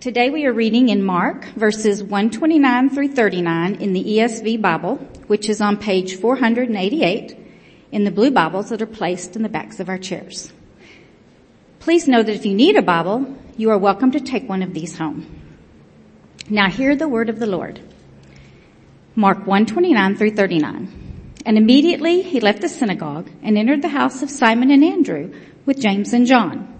Today we are reading in Mark verses 129 through 39 in the ESV Bible, which is on page 488 in the blue Bibles that are placed in the backs of our chairs. Please know that if you need a Bible, you are welcome to take one of these home. Now hear the word of the Lord. Mark 129 through 39. And immediately he left the synagogue and entered the house of Simon and Andrew with James and John.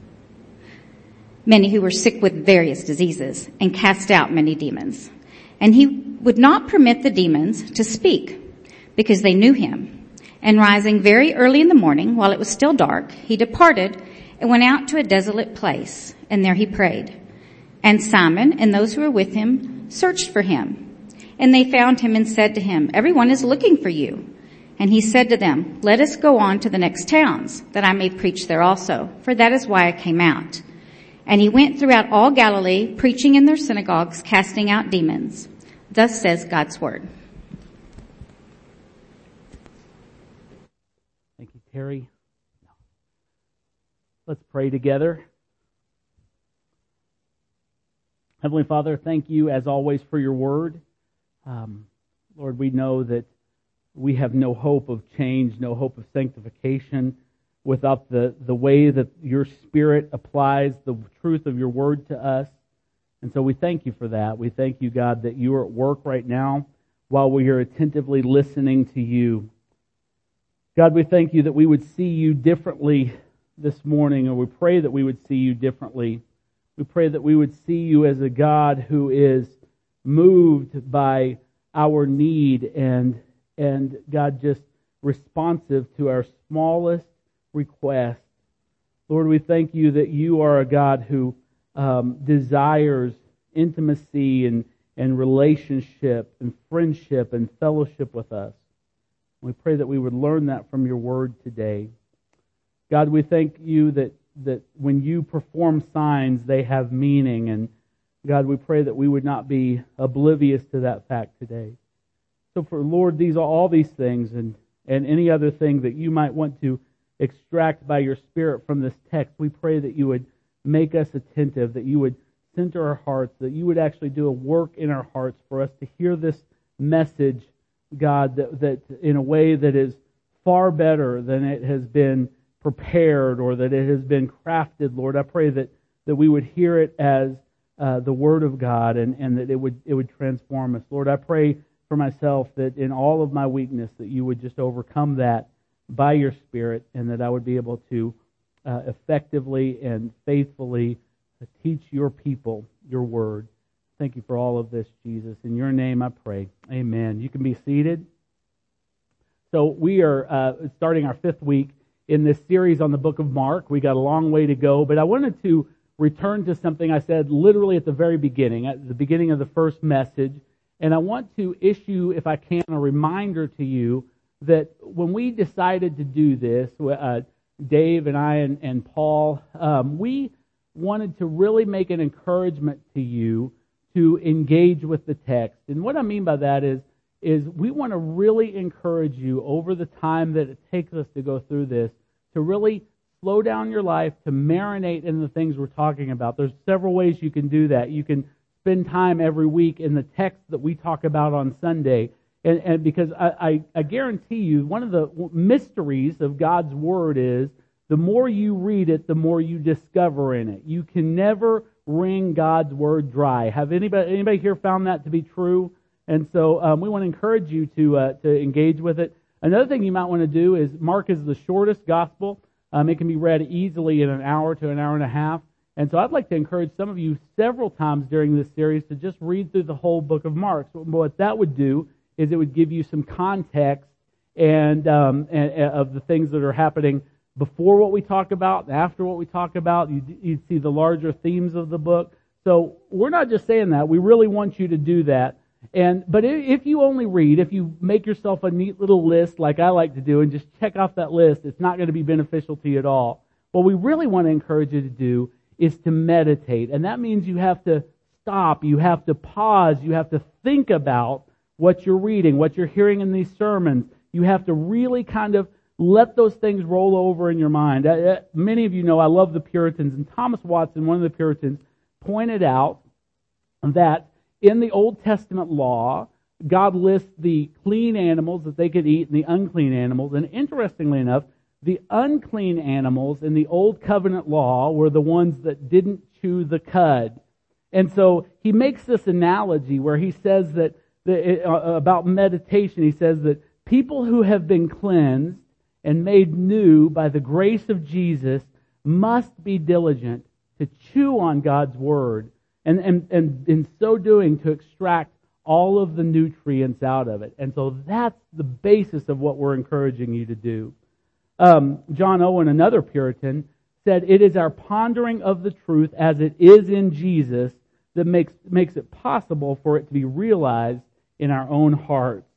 many who were sick with various diseases and cast out many demons. And he would not permit the demons to speak because they knew him. And rising very early in the morning while it was still dark, he departed and went out to a desolate place and there he prayed. And Simon and those who were with him searched for him. And they found him and said to him, everyone is looking for you. And he said to them, let us go on to the next towns that I may preach there also, for that is why I came out. And he went throughout all Galilee, preaching in their synagogues, casting out demons. Thus says God's word. Thank you, Terry. Let's pray together. Heavenly Father, thank you as always for your word. Um, Lord, we know that we have no hope of change, no hope of sanctification without the, the way that your Spirit applies the truth of your word to us. And so we thank you for that. We thank you, God, that you are at work right now while we are attentively listening to you. God, we thank you that we would see you differently this morning, and we pray that we would see you differently. We pray that we would see you as a God who is moved by our need and, and God, just responsive to our smallest request. Lord, we thank you that you are a God who um, desires intimacy and, and relationship and friendship and fellowship with us. We pray that we would learn that from your word today. God, we thank you that, that when you perform signs, they have meaning. And God, we pray that we would not be oblivious to that fact today. So for Lord, these are all these things and, and any other thing that you might want to extract by your Spirit from this text, we pray that you would make us attentive, that you would center our hearts, that you would actually do a work in our hearts for us to hear this message, God, that, that in a way that is far better than it has been prepared or that it has been crafted, Lord. I pray that, that we would hear it as uh, the Word of God and, and that it would, it would transform us. Lord, I pray for myself that in all of my weakness that you would just overcome that by your Spirit, and that I would be able to uh, effectively and faithfully teach your people your word. Thank you for all of this, Jesus. In your name I pray. Amen. You can be seated. So, we are uh, starting our fifth week in this series on the book of Mark. We got a long way to go, but I wanted to return to something I said literally at the very beginning, at the beginning of the first message. And I want to issue, if I can, a reminder to you that when we decided to do this, uh, Dave and I and, and Paul, um, we wanted to really make an encouragement to you to engage with the text. And what I mean by that is, is we want to really encourage you over the time that it takes us to go through this to really slow down your life, to marinate in the things we're talking about. There's several ways you can do that. You can spend time every week in the text that we talk about on Sunday and, and because I, I, I guarantee you, one of the mysteries of God's Word is the more you read it, the more you discover in it. You can never wring God's Word dry. Have anybody, anybody here found that to be true? And so um, we want to encourage you to, uh, to engage with it. Another thing you might want to do is Mark is the shortest gospel. Um, it can be read easily in an hour to an hour and a half. And so I'd like to encourage some of you several times during this series to just read through the whole book of Mark. So what that would do is it would give you some context and, um, and, and of the things that are happening before what we talk about, after what we talk about. You'd, you'd see the larger themes of the book. So we're not just saying that. We really want you to do that. and but if you only read, if you make yourself a neat little list like I like to do and just check off that list, it's not going to be beneficial to you at all. What we really want to encourage you to do is to meditate, and that means you have to stop, you have to pause, you have to think about what you're reading, what you're hearing in these sermons. You have to really kind of let those things roll over in your mind. Uh, uh, many of you know I love the Puritans, and Thomas Watson, one of the Puritans, pointed out that in the Old Testament law, God lists the clean animals that they could eat and the unclean animals. And interestingly enough, the unclean animals in the Old Covenant law were the ones that didn't chew the cud. And so he makes this analogy where he says that, that uh, about meditation, he says that people who have been cleansed and made new by the grace of Jesus must be diligent to chew on God's word and, and, and in so doing to extract all of the nutrients out of it. And so that's the basis of what we're encouraging you to do. Um, John Owen, another Puritan, said, It is our pondering of the truth as it is in Jesus that makes, makes it possible for it to be realized in our own hearts.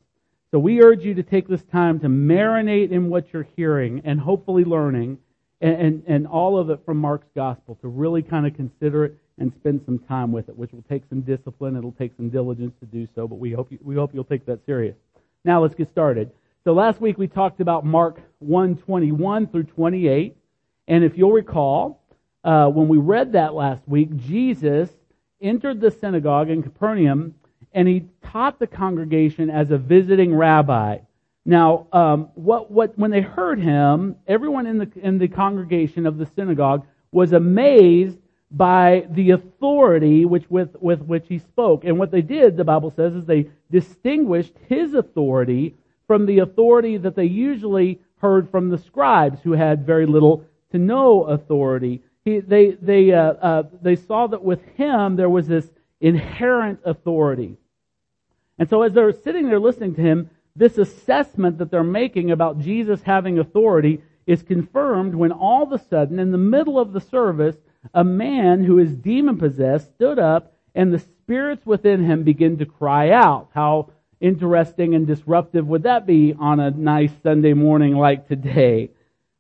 So we urge you to take this time to marinate in what you're hearing and hopefully learning and, and, and all of it from Mark's gospel to really kind of consider it and spend some time with it, which will take some discipline. It'll take some diligence to do so, but we hope, you, we hope you'll take that serious. Now let's get started. So last week we talked about Mark 121 through 28. And if you'll recall, uh, when we read that last week, Jesus entered the synagogue in Capernaum and he taught the congregation as a visiting rabbi. Now, um, what, what, when they heard him, everyone in the, in the congregation of the synagogue was amazed by the authority which, with, with which he spoke. And what they did, the Bible says, is they distinguished his authority from the authority that they usually heard from the scribes who had very little to no authority. He, they, they, uh, uh, they saw that with him there was this inherent authority. And so as they're sitting there listening to him, this assessment that they're making about Jesus having authority is confirmed when all of a sudden, in the middle of the service, a man who is demon possessed stood up and the spirits within him begin to cry out. How interesting and disruptive would that be on a nice Sunday morning like today?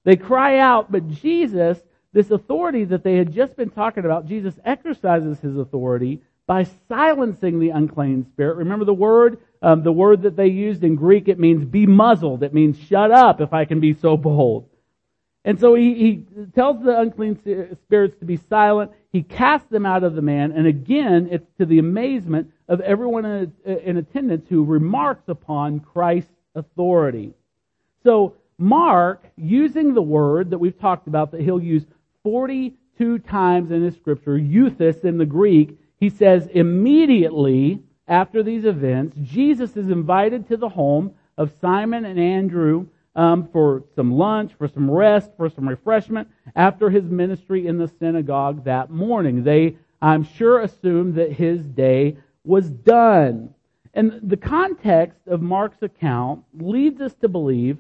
They cry out, but Jesus, this authority that they had just been talking about, Jesus exercises his authority by silencing the unclean spirit. Remember the word? Um, the word that they used in Greek, it means be muzzled. It means shut up, if I can be so bold. And so he, he tells the unclean spirits to be silent. He casts them out of the man. And again, it's to the amazement of everyone in, in attendance who remarks upon Christ's authority. So Mark, using the word that we've talked about that he'll use 42 times in his scripture, euthys in the Greek, he says immediately after these events, Jesus is invited to the home of Simon and Andrew um, for some lunch, for some rest, for some refreshment after his ministry in the synagogue that morning. They, I'm sure, assumed that his day was done. And the context of Mark's account leads us to believe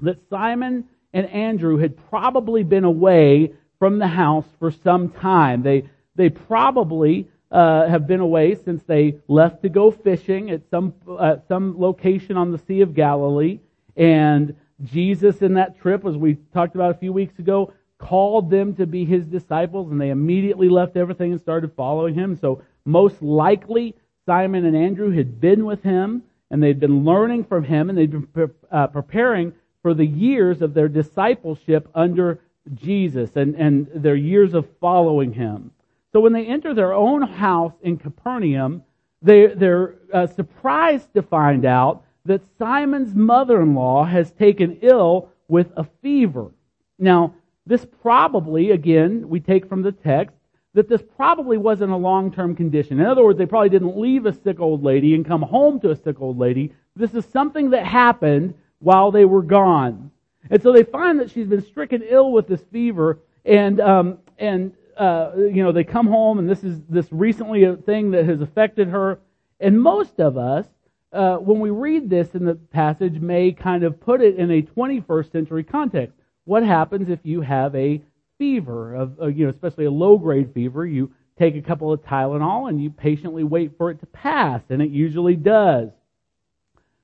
that Simon and Andrew had probably been away from the house for some time. They, they probably uh, have been away since they left to go fishing at some, uh, some location on the Sea of Galilee. And Jesus in that trip, as we talked about a few weeks ago, called them to be his disciples and they immediately left everything and started following him. So most likely Simon and Andrew had been with him and they'd been learning from him and they'd been uh, preparing for the years of their discipleship under Jesus and, and their years of following him. So when they enter their own house in Capernaum, they, they're uh, surprised to find out that Simon's mother-in-law has taken ill with a fever. Now, this probably, again, we take from the text, that this probably wasn't a long-term condition. In other words, they probably didn't leave a sick old lady and come home to a sick old lady. This is something that happened while they were gone. And so they find that she's been stricken ill with this fever, and um, and uh, you know they come home, and this is this recently a thing that has affected her. And most of us, uh, when we read this in the passage, may kind of put it in a 21st century context. What happens if you have a fever, of, uh, you know, especially a low grade fever? You take a couple of Tylenol and you patiently wait for it to pass, and it usually does.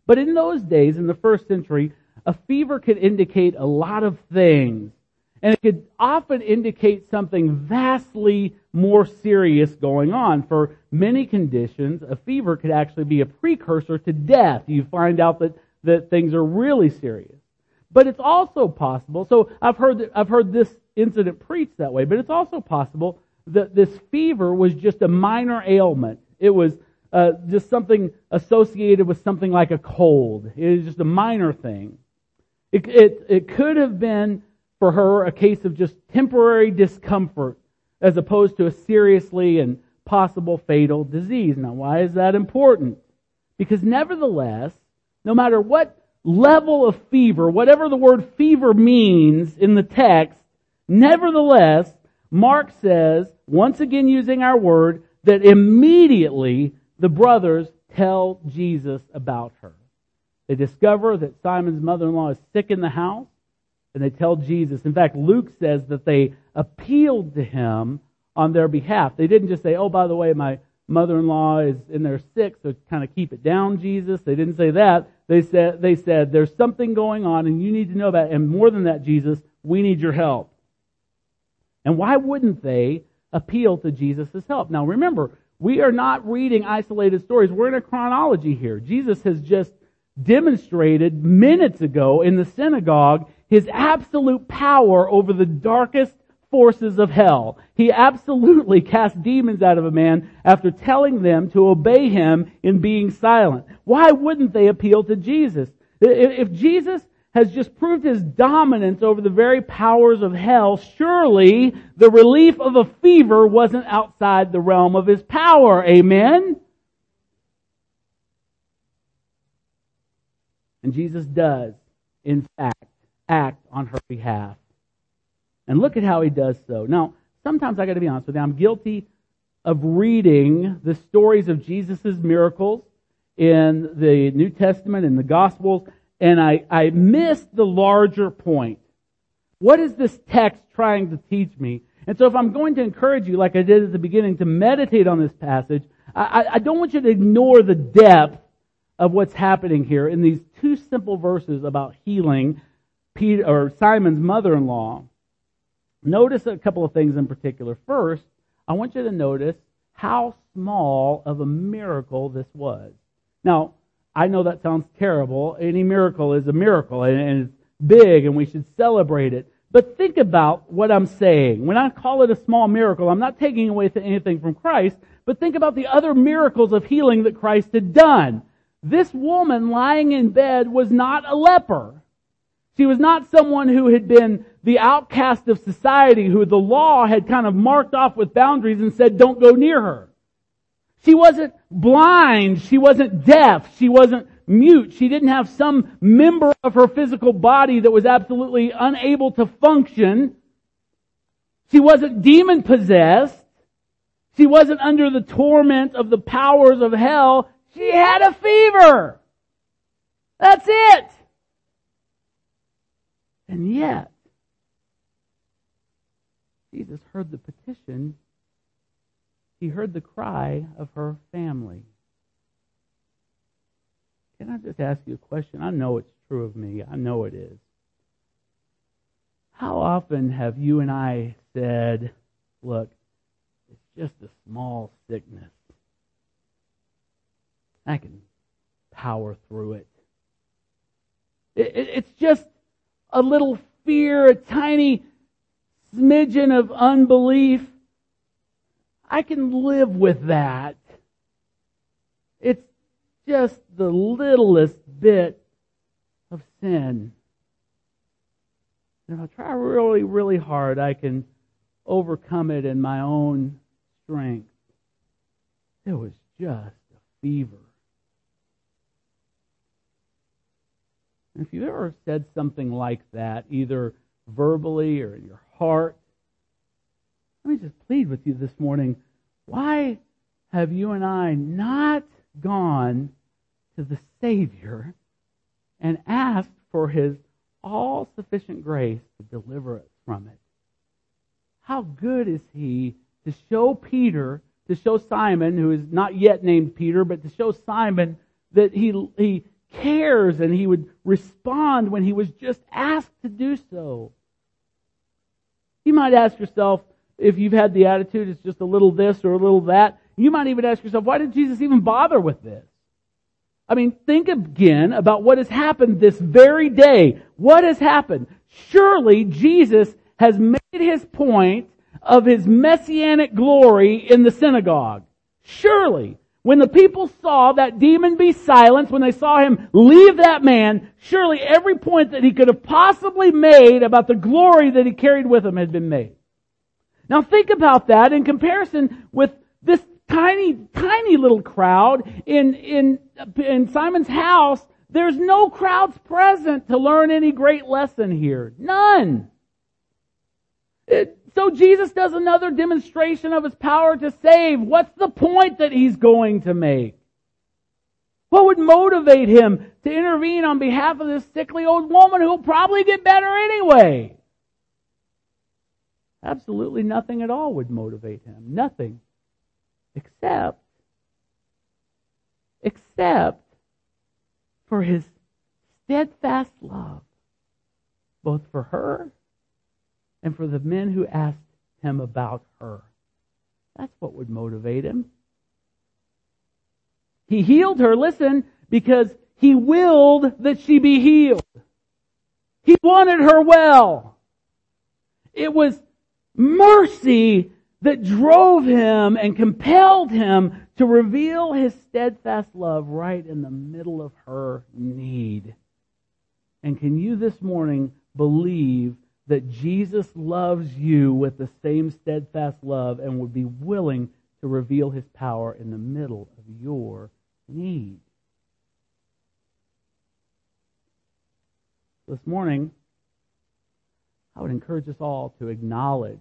But in those days, in the first century, a fever could indicate a lot of things. And it could often indicate something vastly more serious going on. For many conditions, a fever could actually be a precursor to death. You find out that, that things are really serious. But it's also possible, so I've heard, I've heard this incident preached that way, but it's also possible that this fever was just a minor ailment. It was uh, just something associated with something like a cold. It was just a minor thing. It, it, it could have been for her a case of just temporary discomfort as opposed to a seriously and possible fatal disease. Now, why is that important? Because nevertheless, no matter what level of fever, whatever the word fever means in the text, nevertheless, Mark says, once again using our word, that immediately the brothers tell Jesus about her. They discover that Simon's mother-in-law is sick in the house and they tell Jesus. In fact, Luke says that they appealed to him on their behalf. They didn't just say, oh, by the way, my mother-in-law is in there sick, so kind of keep it down, Jesus. They didn't say that. They said, they said, there's something going on and you need to know about it. And more than that, Jesus, we need your help. And why wouldn't they appeal to Jesus' help? Now remember, we are not reading isolated stories. We're in a chronology here. Jesus has just demonstrated minutes ago in the synagogue his absolute power over the darkest forces of hell. He absolutely cast demons out of a man after telling them to obey him in being silent. Why wouldn't they appeal to Jesus? If Jesus has just proved his dominance over the very powers of hell, surely the relief of a fever wasn't outside the realm of his power. Amen? And Jesus does, in fact, act on her behalf. And look at how he does so. Now, sometimes I got to be honest with you, I'm guilty of reading the stories of Jesus' miracles in the New Testament and the Gospels, and I, I miss the larger point. What is this text trying to teach me? And so if I'm going to encourage you, like I did at the beginning, to meditate on this passage, I, I don't want you to ignore the depth of what's happening here in these two simple verses about healing Peter, or Simon's mother-in-law. Notice a couple of things in particular. First, I want you to notice how small of a miracle this was. Now, I know that sounds terrible. Any miracle is a miracle and it's big and we should celebrate it. But think about what I'm saying. When I call it a small miracle, I'm not taking away anything from Christ, but think about the other miracles of healing that Christ had done. This woman lying in bed was not a leper. She was not someone who had been the outcast of society, who the law had kind of marked off with boundaries and said, don't go near her. She wasn't blind. She wasn't deaf. She wasn't mute. She didn't have some member of her physical body that was absolutely unable to function. She wasn't demon possessed. She wasn't under the torment of the powers of hell. She had a fever. That's it. And yet, Jesus heard the petition. He heard the cry of her family. Can I just ask you a question? I know it's true of me. I know it is. How often have you and I said, look, it's just a small sickness. I can power through it. it, it it's just a little fear, a tiny smidgen of unbelief, I can live with that. It's just the littlest bit of sin. And if I try really, really hard, I can overcome it in my own strength. It was just a fever. And if you've ever said something like that, either verbally or in your heart, let me just plead with you this morning. Why have you and I not gone to the Savior and asked for His all sufficient grace to deliver us from it? How good is He to show Peter, to show Simon, who is not yet named Peter, but to show Simon that he, he cares and he would respond when he was just asked to do so. You might ask yourself, if you've had the attitude it's just a little this or a little that, you might even ask yourself, why did Jesus even bother with this? I mean, think again about what has happened this very day. What has happened? Surely Jesus has made his point of his messianic glory in the synagogue. Surely. When the people saw that demon be silenced, when they saw him leave that man, surely every point that he could have possibly made about the glory that he carried with him had been made. Now think about that in comparison with this tiny, tiny little crowd in, in, in Simon's house. There's no crowds present to learn any great lesson here. None. It, so Jesus does another demonstration of his power to save. What's the point that he's going to make? What would motivate him to intervene on behalf of this sickly old woman who'll probably get better anyway? Absolutely nothing at all would motivate him. Nothing. Except, except for his steadfast love, both for her and for the men who asked him about her. That's what would motivate him. He healed her, listen, because he willed that she be healed. He wanted her well. It was mercy that drove him and compelled him to reveal his steadfast love right in the middle of her need. And can you this morning believe that Jesus loves you with the same steadfast love and would be willing to reveal his power in the middle of your need. This morning, I would encourage us all to acknowledge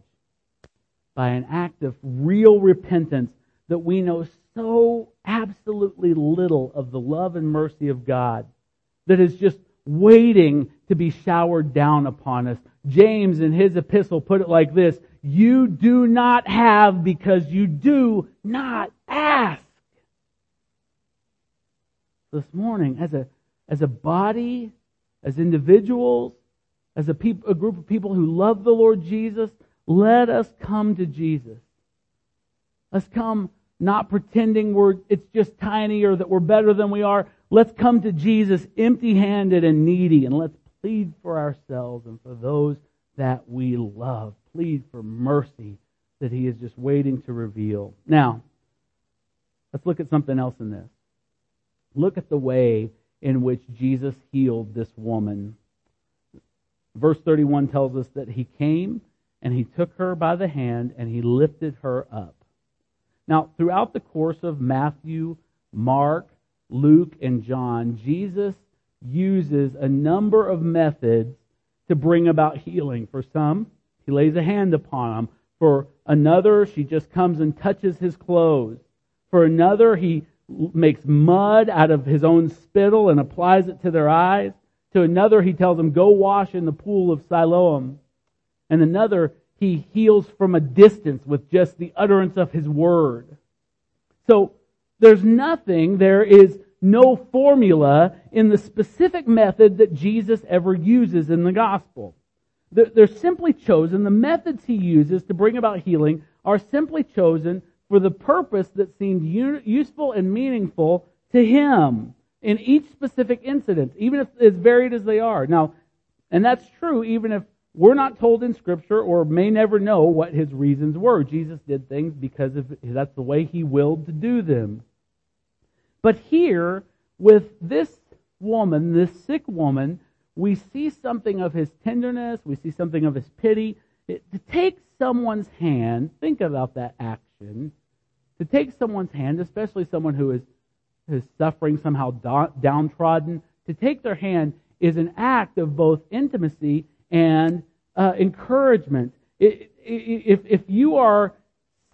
by an act of real repentance that we know so absolutely little of the love and mercy of God that is just waiting to be showered down upon us James in his epistle put it like this, you do not have because you do not ask. This morning, as a, as a body, as individuals, as a, peop, a group of people who love the Lord Jesus, let us come to Jesus. Let's come not pretending we're, it's just tiny or that we're better than we are. Let's come to Jesus empty handed and needy and let's plead for ourselves and for those that we love. Plead for mercy that He is just waiting to reveal. Now, let's look at something else in this. Look at the way in which Jesus healed this woman. Verse 31 tells us that He came and He took her by the hand and He lifted her up. Now, throughout the course of Matthew, Mark, Luke, and John, Jesus uses a number of methods to bring about healing. For some, he lays a hand upon them. For another, she just comes and touches his clothes. For another, he makes mud out of his own spittle and applies it to their eyes. To another, he tells them, go wash in the pool of Siloam. And another, he heals from a distance with just the utterance of his word. So, there's nothing, there is no formula in the specific method that Jesus ever uses in the gospel. They're simply chosen, the methods he uses to bring about healing are simply chosen for the purpose that seemed useful and meaningful to him in each specific incident, even if as varied as they are. Now, and that's true even if we're not told in Scripture or may never know what his reasons were. Jesus did things because of, that's the way he willed to do them. But here, with this woman, this sick woman, we see something of his tenderness, we see something of his pity. It, to take someone's hand, think about that action. To take someone's hand, especially someone who is, is suffering, somehow downtrodden, to take their hand is an act of both intimacy and uh, encouragement. It, it, if, if you are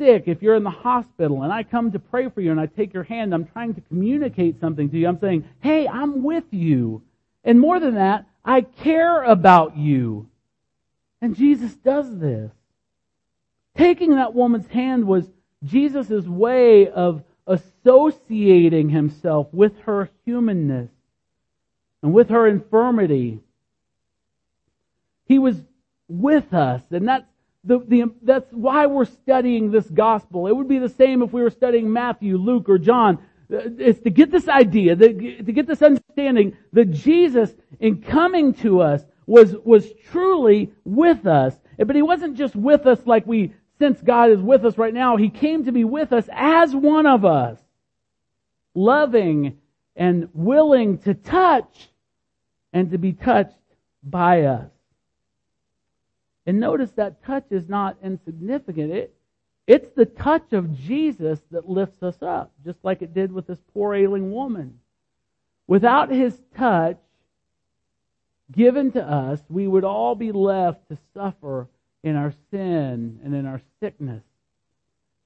sick, if you're in the hospital and I come to pray for you and I take your hand, I'm trying to communicate something to you. I'm saying, hey, I'm with you. And more than that, I care about you. And Jesus does this. Taking that woman's hand was Jesus' way of associating himself with her humanness and with her infirmity. He was with us, and that's the, the, that's why we're studying this gospel. It would be the same if we were studying Matthew, Luke, or John. Uh, it's to get this idea, to get this understanding that Jesus, in coming to us, was, was truly with us. But he wasn't just with us like we sense God is with us right now. He came to be with us as one of us. Loving and willing to touch and to be touched by us. And notice that touch is not insignificant. It, it's the touch of Jesus that lifts us up, just like it did with this poor ailing woman. Without his touch given to us, we would all be left to suffer in our sin and in our sickness.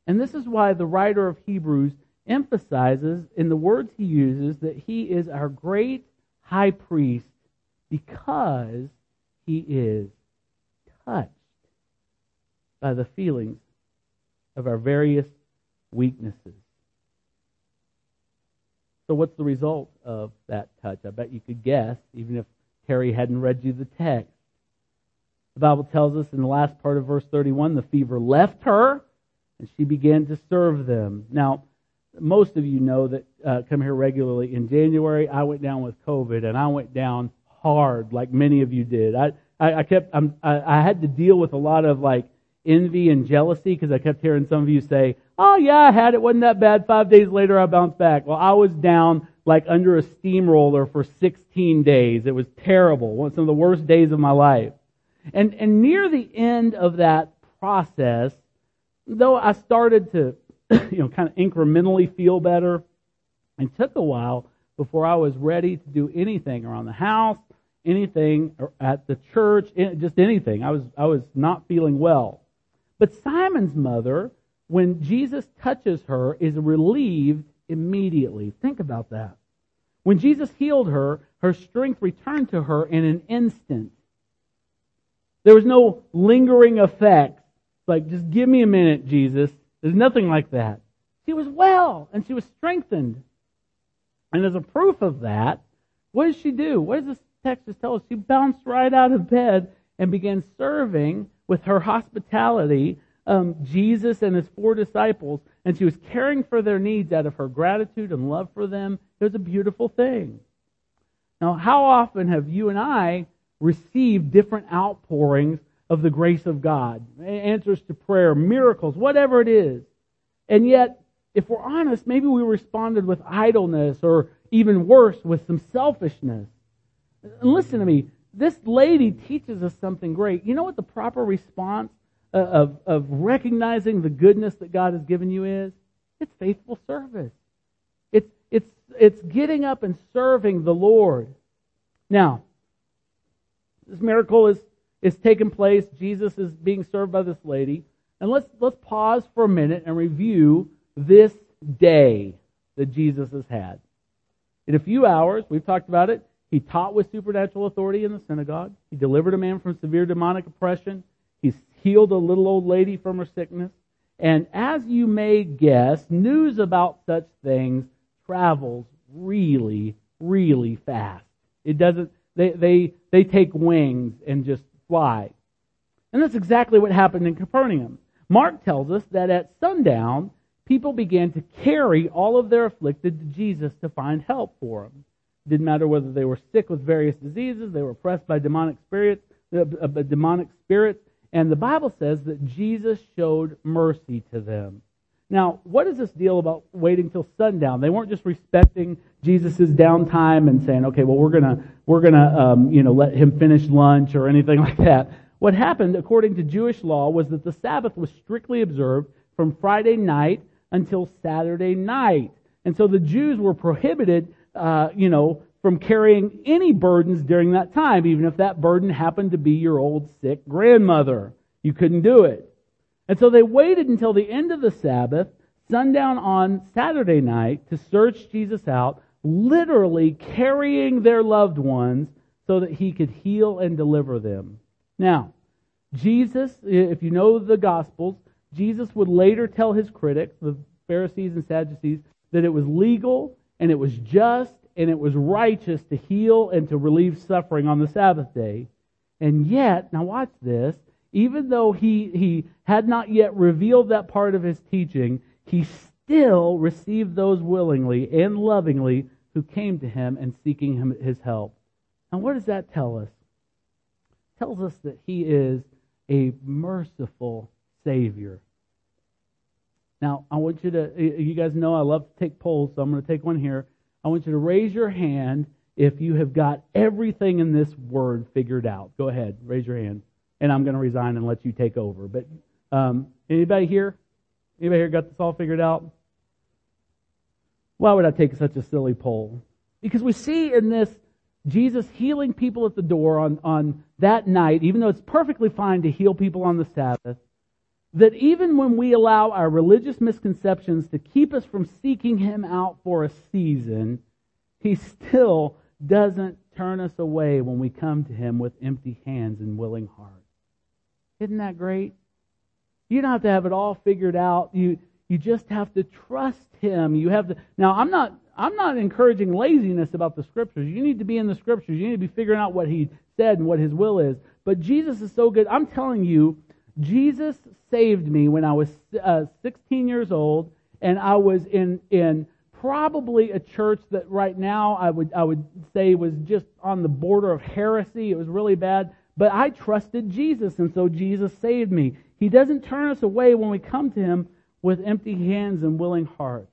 And this is why the writer of Hebrews emphasizes in the words he uses that he is our great high priest because he is touched by the feelings of our various weaknesses. So, what's the result of that touch? I bet you could guess, even if Terry hadn't read you the text. The Bible tells us in the last part of verse 31 the fever left her and she began to serve them. Now, most of you know that uh, come here regularly. In January, I went down with COVID and I went down hard, like many of you did. I, I, I kept, I'm, I, I had to deal with a lot of like envy and jealousy because I kept hearing some of you say, "Oh yeah, I had it. wasn't that bad." Five days later, I bounced back. Well, I was down like under a steamroller for 16 days. It was terrible. One some of the worst days of my life. And and near the end of that process, though I started to, you know, kind of incrementally feel better, it took a while before I was ready to do anything around the house anything at the church, just anything. I was, I was not feeling well. But Simon's mother, when Jesus touches her, is relieved immediately. Think about that. When Jesus healed her, her strength returned to her in an instant. There was no lingering effect. Like, just give me a minute, Jesus. There's nothing like that. She was well and she was strengthened. And as a proof of that, what does she do? What does this text just tells us she bounced right out of bed and began serving with her hospitality um, Jesus and his four disciples, and she was caring for their needs out of her gratitude and love for them. It was a beautiful thing. Now, how often have you and I received different outpourings of the grace of God, answers to prayer, miracles, whatever it is? And yet, if we're honest, maybe we responded with idleness or even worse, with some selfishness. And listen to me, this lady teaches us something great. You know what the proper response uh, of, of recognizing the goodness that God has given you is? It's faithful service. It's, it's, it's getting up and serving the Lord. Now, this miracle is, is taking place. Jesus is being served by this lady. And let's, let's pause for a minute and review this day that Jesus has had. In a few hours, we've talked about it, he taught with supernatural authority in the synagogue. He delivered a man from severe demonic oppression. He healed a little old lady from her sickness. And as you may guess, news about such things travels really, really fast. It doesn't, they, they, they take wings and just fly. And that's exactly what happened in Capernaum. Mark tells us that at sundown, people began to carry all of their afflicted to Jesus to find help for them. Didn't matter whether they were sick with various diseases, they were oppressed by demonic spirits, uh, uh, demonic spirits, and the Bible says that Jesus showed mercy to them. Now, what is this deal about waiting till sundown? They weren't just respecting Jesus' downtime and saying, "Okay, well, we're gonna we're gonna um, you know let him finish lunch or anything like that." What happened, according to Jewish law, was that the Sabbath was strictly observed from Friday night until Saturday night, and so the Jews were prohibited uh, you know, from carrying any burdens during that time, even if that burden happened to be your old sick grandmother. You couldn't do it. And so they waited until the end of the Sabbath, sundown on Saturday night, to search Jesus out, literally carrying their loved ones so that he could heal and deliver them. Now, Jesus, if you know the Gospels, Jesus would later tell his critics, the Pharisees and Sadducees, that it was legal and it was just and it was righteous to heal and to relieve suffering on the Sabbath day. And yet, now watch this, even though he, he had not yet revealed that part of his teaching, he still received those willingly and lovingly who came to him and seeking him, his help. Now, what does that tell us? It tells us that he is a merciful Savior. Now, I want you to, you guys know I love to take polls, so I'm going to take one here. I want you to raise your hand if you have got everything in this word figured out. Go ahead, raise your hand. And I'm going to resign and let you take over. But um, anybody here? Anybody here got this all figured out? Why would I take such a silly poll? Because we see in this Jesus healing people at the door on, on that night, even though it's perfectly fine to heal people on the Sabbath, that even when we allow our religious misconceptions to keep us from seeking Him out for a season, He still doesn't turn us away when we come to Him with empty hands and willing hearts. Isn't that great? You don't have to have it all figured out. You, you just have to trust Him. You have to. Now, I'm not. I'm not encouraging laziness about the scriptures. You need to be in the scriptures. You need to be figuring out what He said and what His will is. But Jesus is so good. I'm telling you, Jesus saved me when I was uh, 16 years old, and I was in in probably a church that right now I would I would say was just on the border of heresy. It was really bad. But I trusted Jesus, and so Jesus saved me. He doesn't turn us away when we come to Him with empty hands and willing hearts.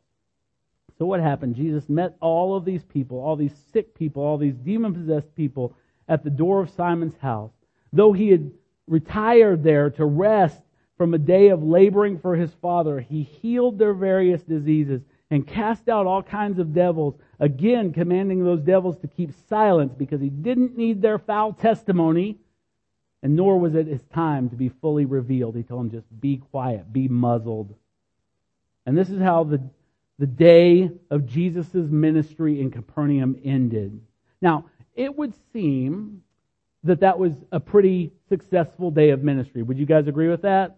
So what happened? Jesus met all of these people, all these sick people, all these demon possessed people at the door of Simon's house. Though he had retired there to rest from a day of laboring for his father, he healed their various diseases and cast out all kinds of devils, again commanding those devils to keep silence because he didn't need their foul testimony, and nor was it his time to be fully revealed. He told them just be quiet, be muzzled. And this is how the, the day of Jesus' ministry in Capernaum ended. Now, it would seem that that was a pretty successful day of ministry. Would you guys agree with that?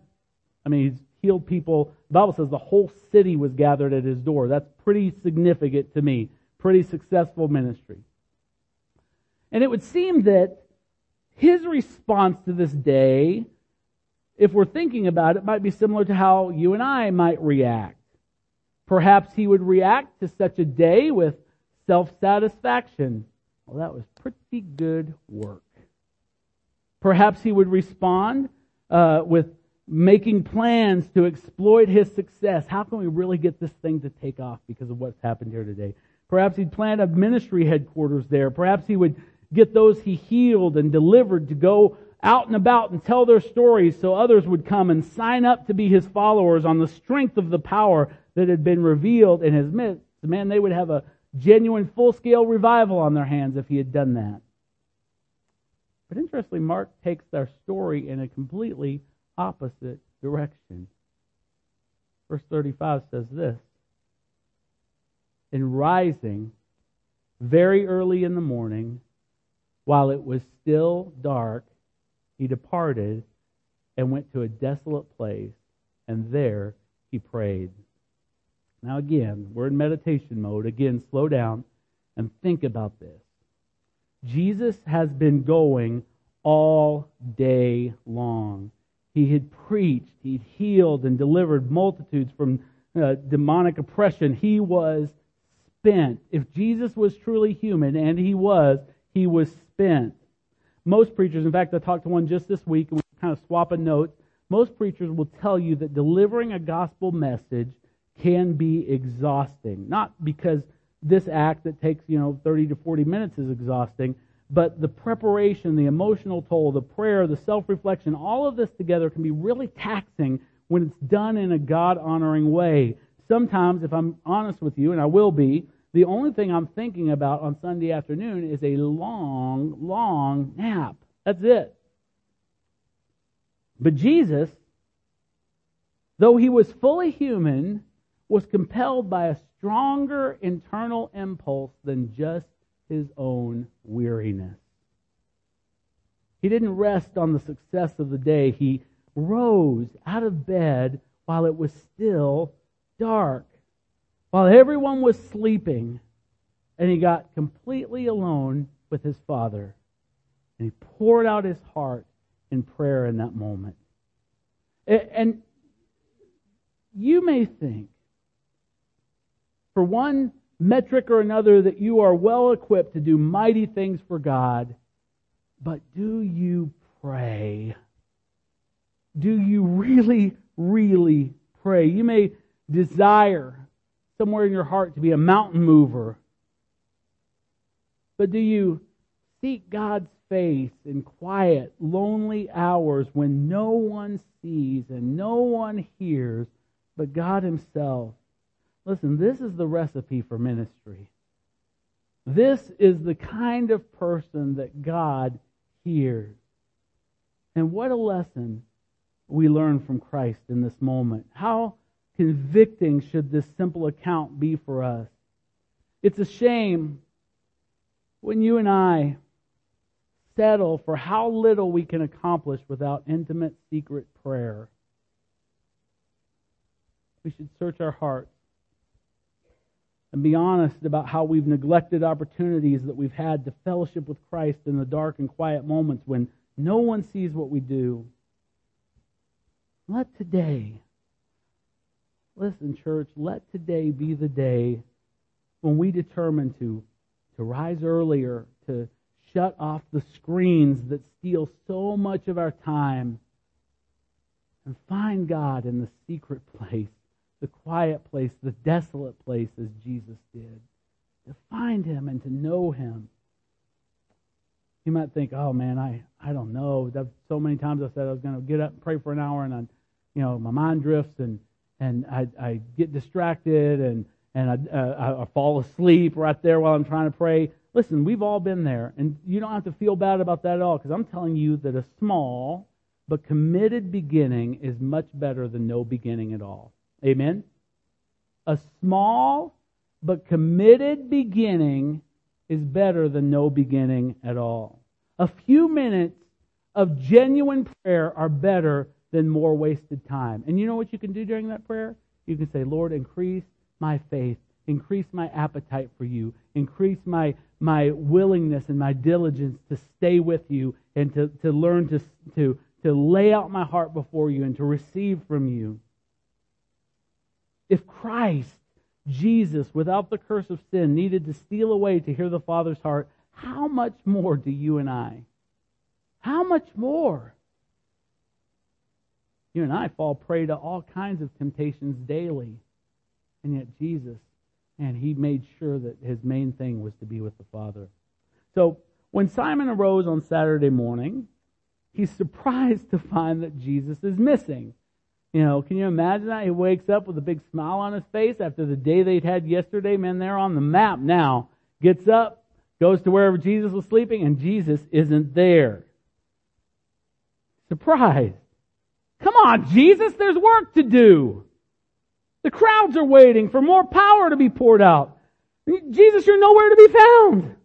I mean, he's healed people. The Bible says the whole city was gathered at his door. That's pretty significant to me. Pretty successful ministry. And it would seem that his response to this day, if we're thinking about it, might be similar to how you and I might react. Perhaps he would react to such a day with self satisfaction. Well, that was pretty good work. Perhaps he would respond uh, with making plans to exploit his success. How can we really get this thing to take off because of what's happened here today? Perhaps he'd plan a ministry headquarters there. Perhaps he would get those he healed and delivered to go out and about and tell their stories so others would come and sign up to be his followers on the strength of the power that had been revealed in his midst. Man, they would have a genuine full scale revival on their hands if he had done that. But interestingly, Mark takes their story in a completely opposite direction. Verse 35 says this In rising very early in the morning, while it was still dark, he departed and went to a desolate place, and there he prayed. Now, again, we're in meditation mode. Again, slow down and think about this. Jesus has been going all day long. He had preached, he'd healed and delivered multitudes from uh, demonic oppression. He was spent. If Jesus was truly human, and he was, he was spent. Most preachers, in fact, I talked to one just this week, and we kind of swapping notes. Most preachers will tell you that delivering a gospel message can be exhausting. Not because this act that takes, you know, 30 to 40 minutes is exhausting, but the preparation, the emotional toll, the prayer, the self reflection, all of this together can be really taxing when it's done in a God honoring way. Sometimes, if I'm honest with you, and I will be, the only thing I'm thinking about on Sunday afternoon is a long, long nap. That's it. But Jesus, though he was fully human, was compelled by a stronger internal impulse than just his own weariness. He didn't rest on the success of the day. He rose out of bed while it was still dark, while everyone was sleeping, and he got completely alone with his father. And he poured out his heart in prayer in that moment. And you may think, for one metric or another, that you are well equipped to do mighty things for God, but do you pray? Do you really, really pray? You may desire somewhere in your heart to be a mountain mover, but do you seek God's face in quiet, lonely hours when no one sees and no one hears but God Himself? Listen, this is the recipe for ministry. This is the kind of person that God hears. And what a lesson we learn from Christ in this moment. How convicting should this simple account be for us? It's a shame when you and I settle for how little we can accomplish without intimate, secret prayer. We should search our hearts and be honest about how we've neglected opportunities that we've had to fellowship with Christ in the dark and quiet moments when no one sees what we do. Let today, listen, church, let today be the day when we determine to, to rise earlier, to shut off the screens that steal so much of our time, and find God in the secret place, the quiet place, the desolate place, as Jesus did. To find Him and to know Him. You might think, oh man, I, I don't know. So many times I said I was going to get up and pray for an hour, and I you know, my mind drifts and and I, I get distracted and and I, uh, I fall asleep right there while I'm trying to pray. Listen, we've all been there, and you don't have to feel bad about that at all because I'm telling you that a small but committed beginning is much better than no beginning at all. Amen. A small but committed beginning is better than no beginning at all. A few minutes of genuine prayer are better than more wasted time. And you know what you can do during that prayer? You can say, Lord, increase my faith, increase my appetite for you, increase my, my willingness and my diligence to stay with you and to, to learn to, to, to lay out my heart before you and to receive from you. If Christ, Jesus, without the curse of sin, needed to steal away to hear the Father's heart, how much more do you and I? How much more? You and I fall prey to all kinds of temptations daily. And yet Jesus, and he made sure that his main thing was to be with the Father. So when Simon arose on Saturday morning, he's surprised to find that Jesus is missing. You know, can you imagine that? He wakes up with a big smile on his face after the day they'd had yesterday. Man, they're on the map now. Gets up, goes to wherever Jesus was sleeping, and Jesus isn't there. Surprised. Come on, Jesus, there's work to do. The crowds are waiting for more power to be poured out. Jesus, you're nowhere to be found.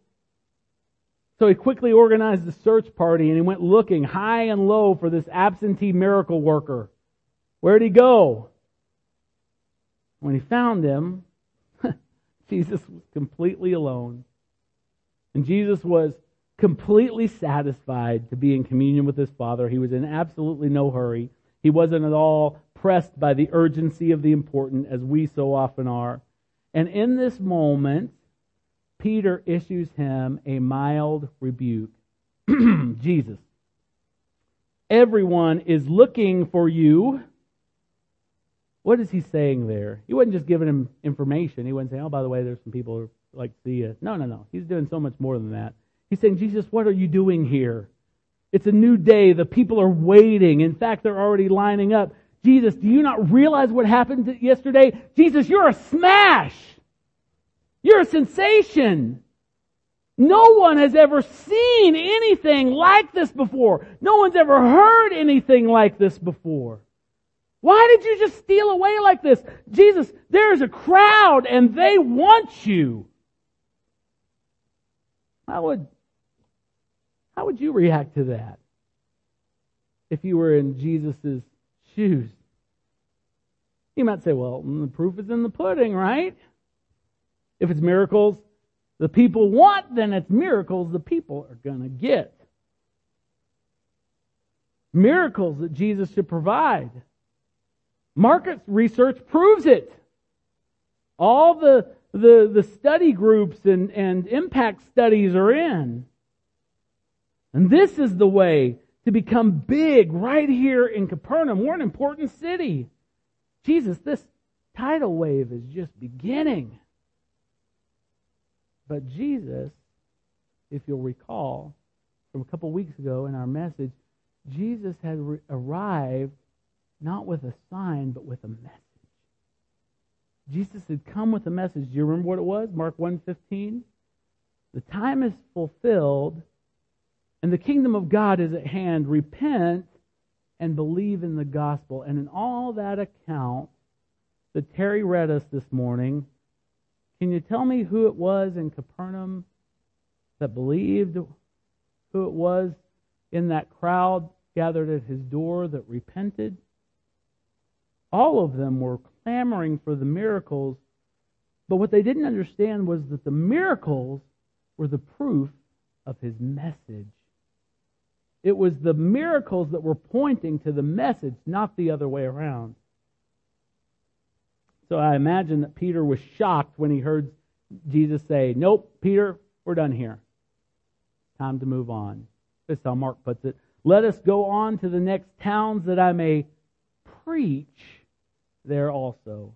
So he quickly organized a search party and he went looking high and low for this absentee miracle worker. Where'd he go? When he found him, Jesus was completely alone. And Jesus was completely satisfied to be in communion with his Father. He was in absolutely no hurry. He wasn't at all pressed by the urgency of the important as we so often are. And in this moment, Peter issues him a mild rebuke. Jesus, everyone is looking for you. What is he saying there? He wasn't just giving him information. He wasn't saying, oh, by the way, there's some people who like to see you. No, no, no. He's doing so much more than that. He's saying, Jesus, what are you doing here? It's a new day. The people are waiting. In fact, they're already lining up. Jesus, do you not realize what happened yesterday? Jesus, you're a smash. You're a sensation. No one has ever seen anything like this before. No one's ever heard anything like this before. Why did you just steal away like this? Jesus, there's a crowd and they want you. I would how would you react to that? if you were in Jesus' shoes? You might say, well, mm, the proof is in the pudding, right? If it's miracles the people want, then it's miracles the people are going to get. Miracles that Jesus should provide. Market research proves it. All the, the, the study groups and, and impact studies are in. And this is the way to become big right here in Capernaum. We're an important city. Jesus, this tidal wave is just beginning. But Jesus, if you'll recall from a couple weeks ago in our message, Jesus had re- arrived not with a sign, but with a message. Jesus had come with a message. Do you remember what it was? Mark 1:15. The time is fulfilled and the kingdom of God is at hand. Repent and believe in the gospel. And in all that account that Terry read us this morning, can you tell me who it was in Capernaum that believed? Who it was in that crowd gathered at his door that repented? All of them were clamoring for the miracles, but what they didn't understand was that the miracles were the proof of his message. It was the miracles that were pointing to the message, not the other way around. So I imagine that Peter was shocked when he heard Jesus say, Nope, Peter, we're done here. Time to move on. This is how Mark puts it. Let us go on to the next towns that I may preach there also.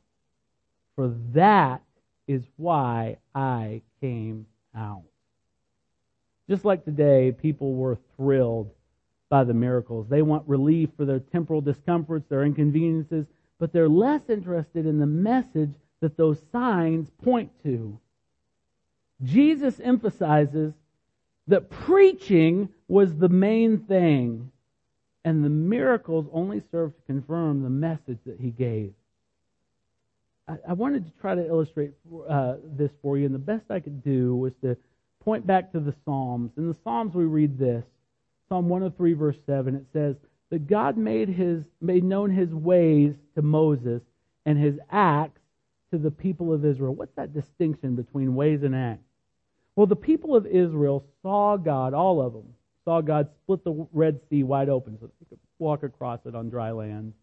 For that is why I came out. Just like today, people were thrilled by the miracles. They want relief for their temporal discomforts, their inconveniences, but they're less interested in the message that those signs point to. Jesus emphasizes that preaching was the main thing, and the miracles only serve to confirm the message that he gave. I, I wanted to try to illustrate uh, this for you, and the best I could do was to point back to the Psalms. In the Psalms, we read this Psalm 103, verse 7. It says, that God made his made known his ways to Moses and his acts to the people of Israel. What's that distinction between ways and acts? Well, the people of Israel saw God, all of them, saw God split the Red Sea wide open so they could walk across it on dry land.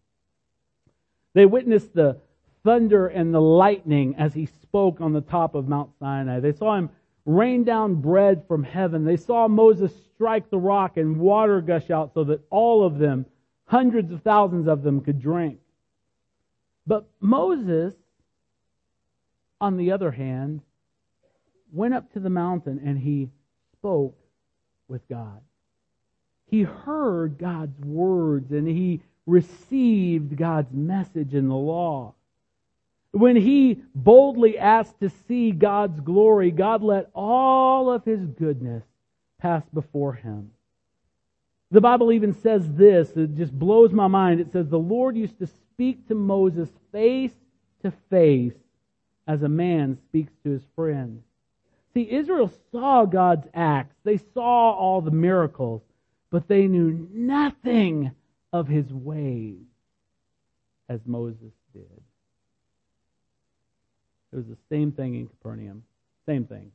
They witnessed the thunder and the lightning as he spoke on the top of Mount Sinai. They saw him rain down bread from heaven. They saw Moses strike the rock and water gush out so that all of them, hundreds of thousands of them, could drink. But Moses, on the other hand, went up to the mountain and he spoke with God. He heard God's words and he received God's message in the law. When he boldly asked to see God's glory, God let all of his goodness pass before him. The Bible even says this, it just blows my mind. It says, The Lord used to speak to Moses face to face as a man speaks to his friend. See, Israel saw God's acts, they saw all the miracles, but they knew nothing of his ways as Moses did. It was the same thing in Capernaum. Same thing.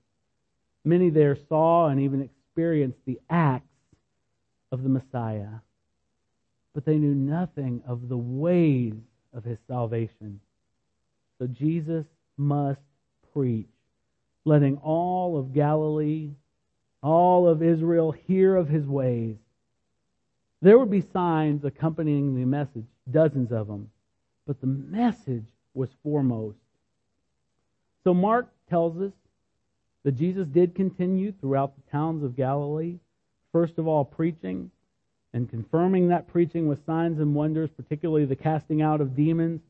Many there saw and even experienced the acts of the Messiah, but they knew nothing of the ways of his salvation. So Jesus must preach, letting all of Galilee, all of Israel hear of his ways. There would be signs accompanying the message, dozens of them, but the message was foremost. So Mark tells us that Jesus did continue throughout the towns of Galilee, first of all preaching and confirming that preaching with signs and wonders, particularly the casting out of demons,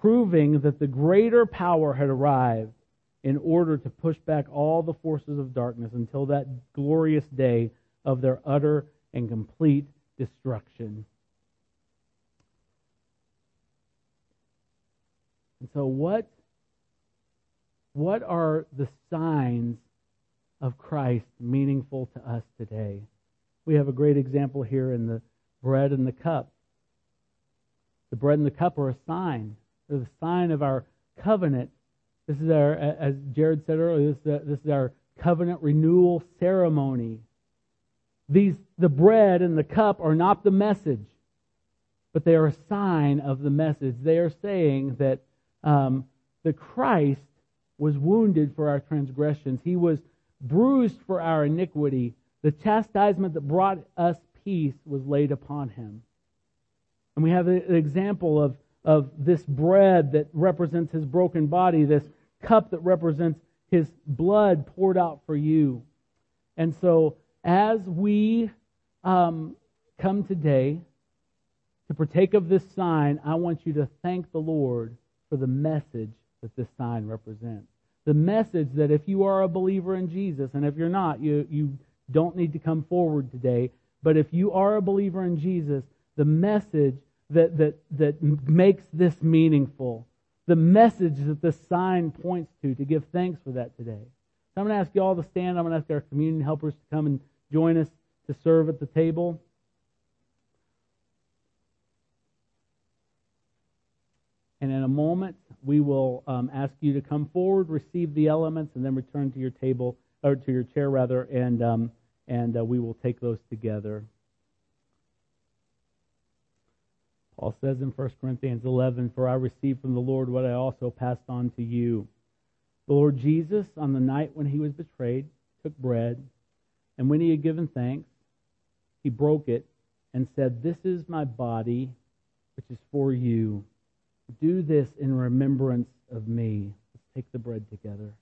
proving that the greater power had arrived in order to push back all the forces of darkness until that glorious day of their utter and complete destruction. And so, what what are the signs of Christ meaningful to us today? We have a great example here in the bread and the cup. The bread and the cup are a sign. They're the sign of our covenant. This is our, as Jared said earlier, this is, this is our covenant renewal ceremony. These, the bread and the cup are not the message, but they are a sign of the message. They are saying that um, the Christ was wounded for our transgressions. He was bruised for our iniquity. The chastisement that brought us peace was laid upon him. And we have an example of, of this bread that represents his broken body, this cup that represents his blood poured out for you. And so, as we um, come today to partake of this sign, I want you to thank the Lord for the message that this sign represents. The message that if you are a believer in Jesus, and if you're not, you, you don't need to come forward today, but if you are a believer in Jesus, the message that, that, that makes this meaningful, the message that the sign points to, to give thanks for that today. So I'm going to ask you all to stand. I'm going to ask our communion helpers to come and join us to serve at the table. And in a moment, we will um, ask you to come forward, receive the elements, and then return to your table, or to your chair rather, and um, and uh, we will take those together. Paul says in 1 Corinthians 11, For I received from the Lord what I also passed on to you. The Lord Jesus, on the night when he was betrayed, took bread, and when he had given thanks, he broke it and said, This is my body, which is for you. Do this in remembrance of me. Let's take the bread together.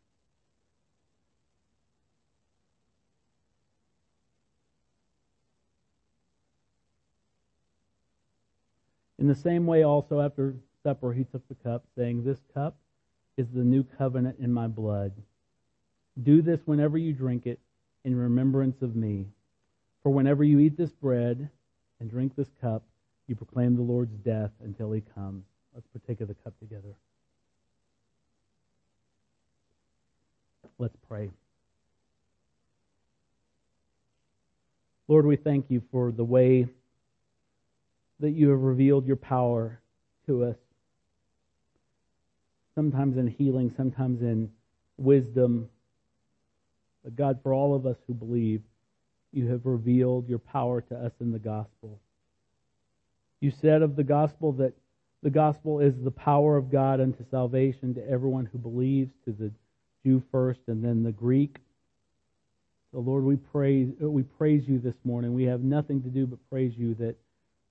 In the same way, also after supper, he took the cup, saying, This cup is the new covenant in my blood. Do this whenever you drink it in remembrance of me. For whenever you eat this bread and drink this cup, you proclaim the Lord's death until he comes. Let's partake of the cup together. Let's pray. Lord, we thank you for the way that you have revealed your power to us. Sometimes in healing, sometimes in wisdom. But God, for all of us who believe, you have revealed your power to us in the gospel. You said of the gospel that the gospel is the power of God unto salvation to everyone who believes, to the Jew first and then the Greek. So Lord, we praise we praise you this morning. We have nothing to do but praise you that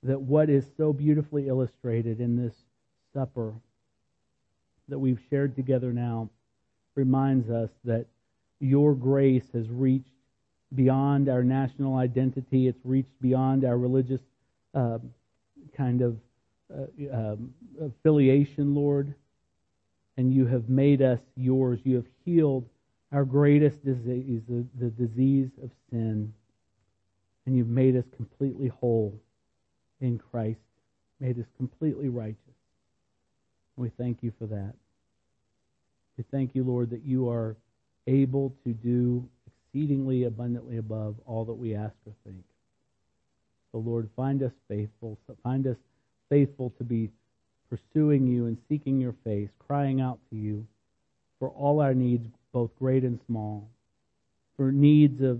that what is so beautifully illustrated in this supper that we've shared together now reminds us that your grace has reached beyond our national identity. It's reached beyond our religious uh, kind of uh, um, affiliation, Lord. And you have made us yours. You have healed our greatest disease, the, the disease of sin. And you've made us completely whole in Christ, made us completely righteous. We thank you for that. We thank you, Lord, that you are able to do exceedingly abundantly above all that we ask or think. So, Lord, find us faithful. Find us faithful to be pursuing you and seeking your face, crying out to you for all our needs, both great and small, for needs of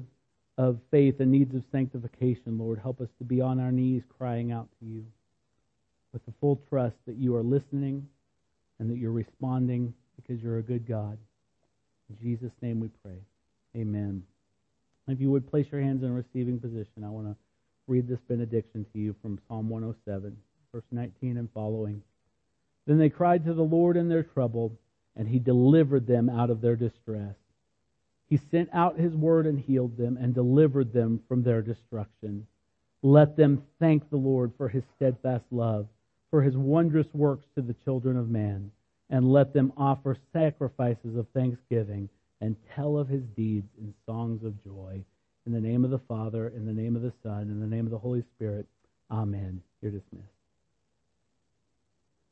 of faith and needs of sanctification, Lord. Help us to be on our knees crying out to you with the full trust that you are listening and that you're responding because you're a good God. In Jesus' name we pray. Amen. If you would place your hands in a receiving position, I want to read this benediction to you from Psalm 107, verse 19 and following. Then they cried to the Lord in their trouble, and he delivered them out of their distress. He sent out his word and healed them and delivered them from their destruction. Let them thank the Lord for his steadfast love, for his wondrous works to the children of man, and let them offer sacrifices of thanksgiving and tell of his deeds in songs of joy. In the name of the Father, in the name of the Son, in the name of the Holy Spirit. Amen. You're dismissed.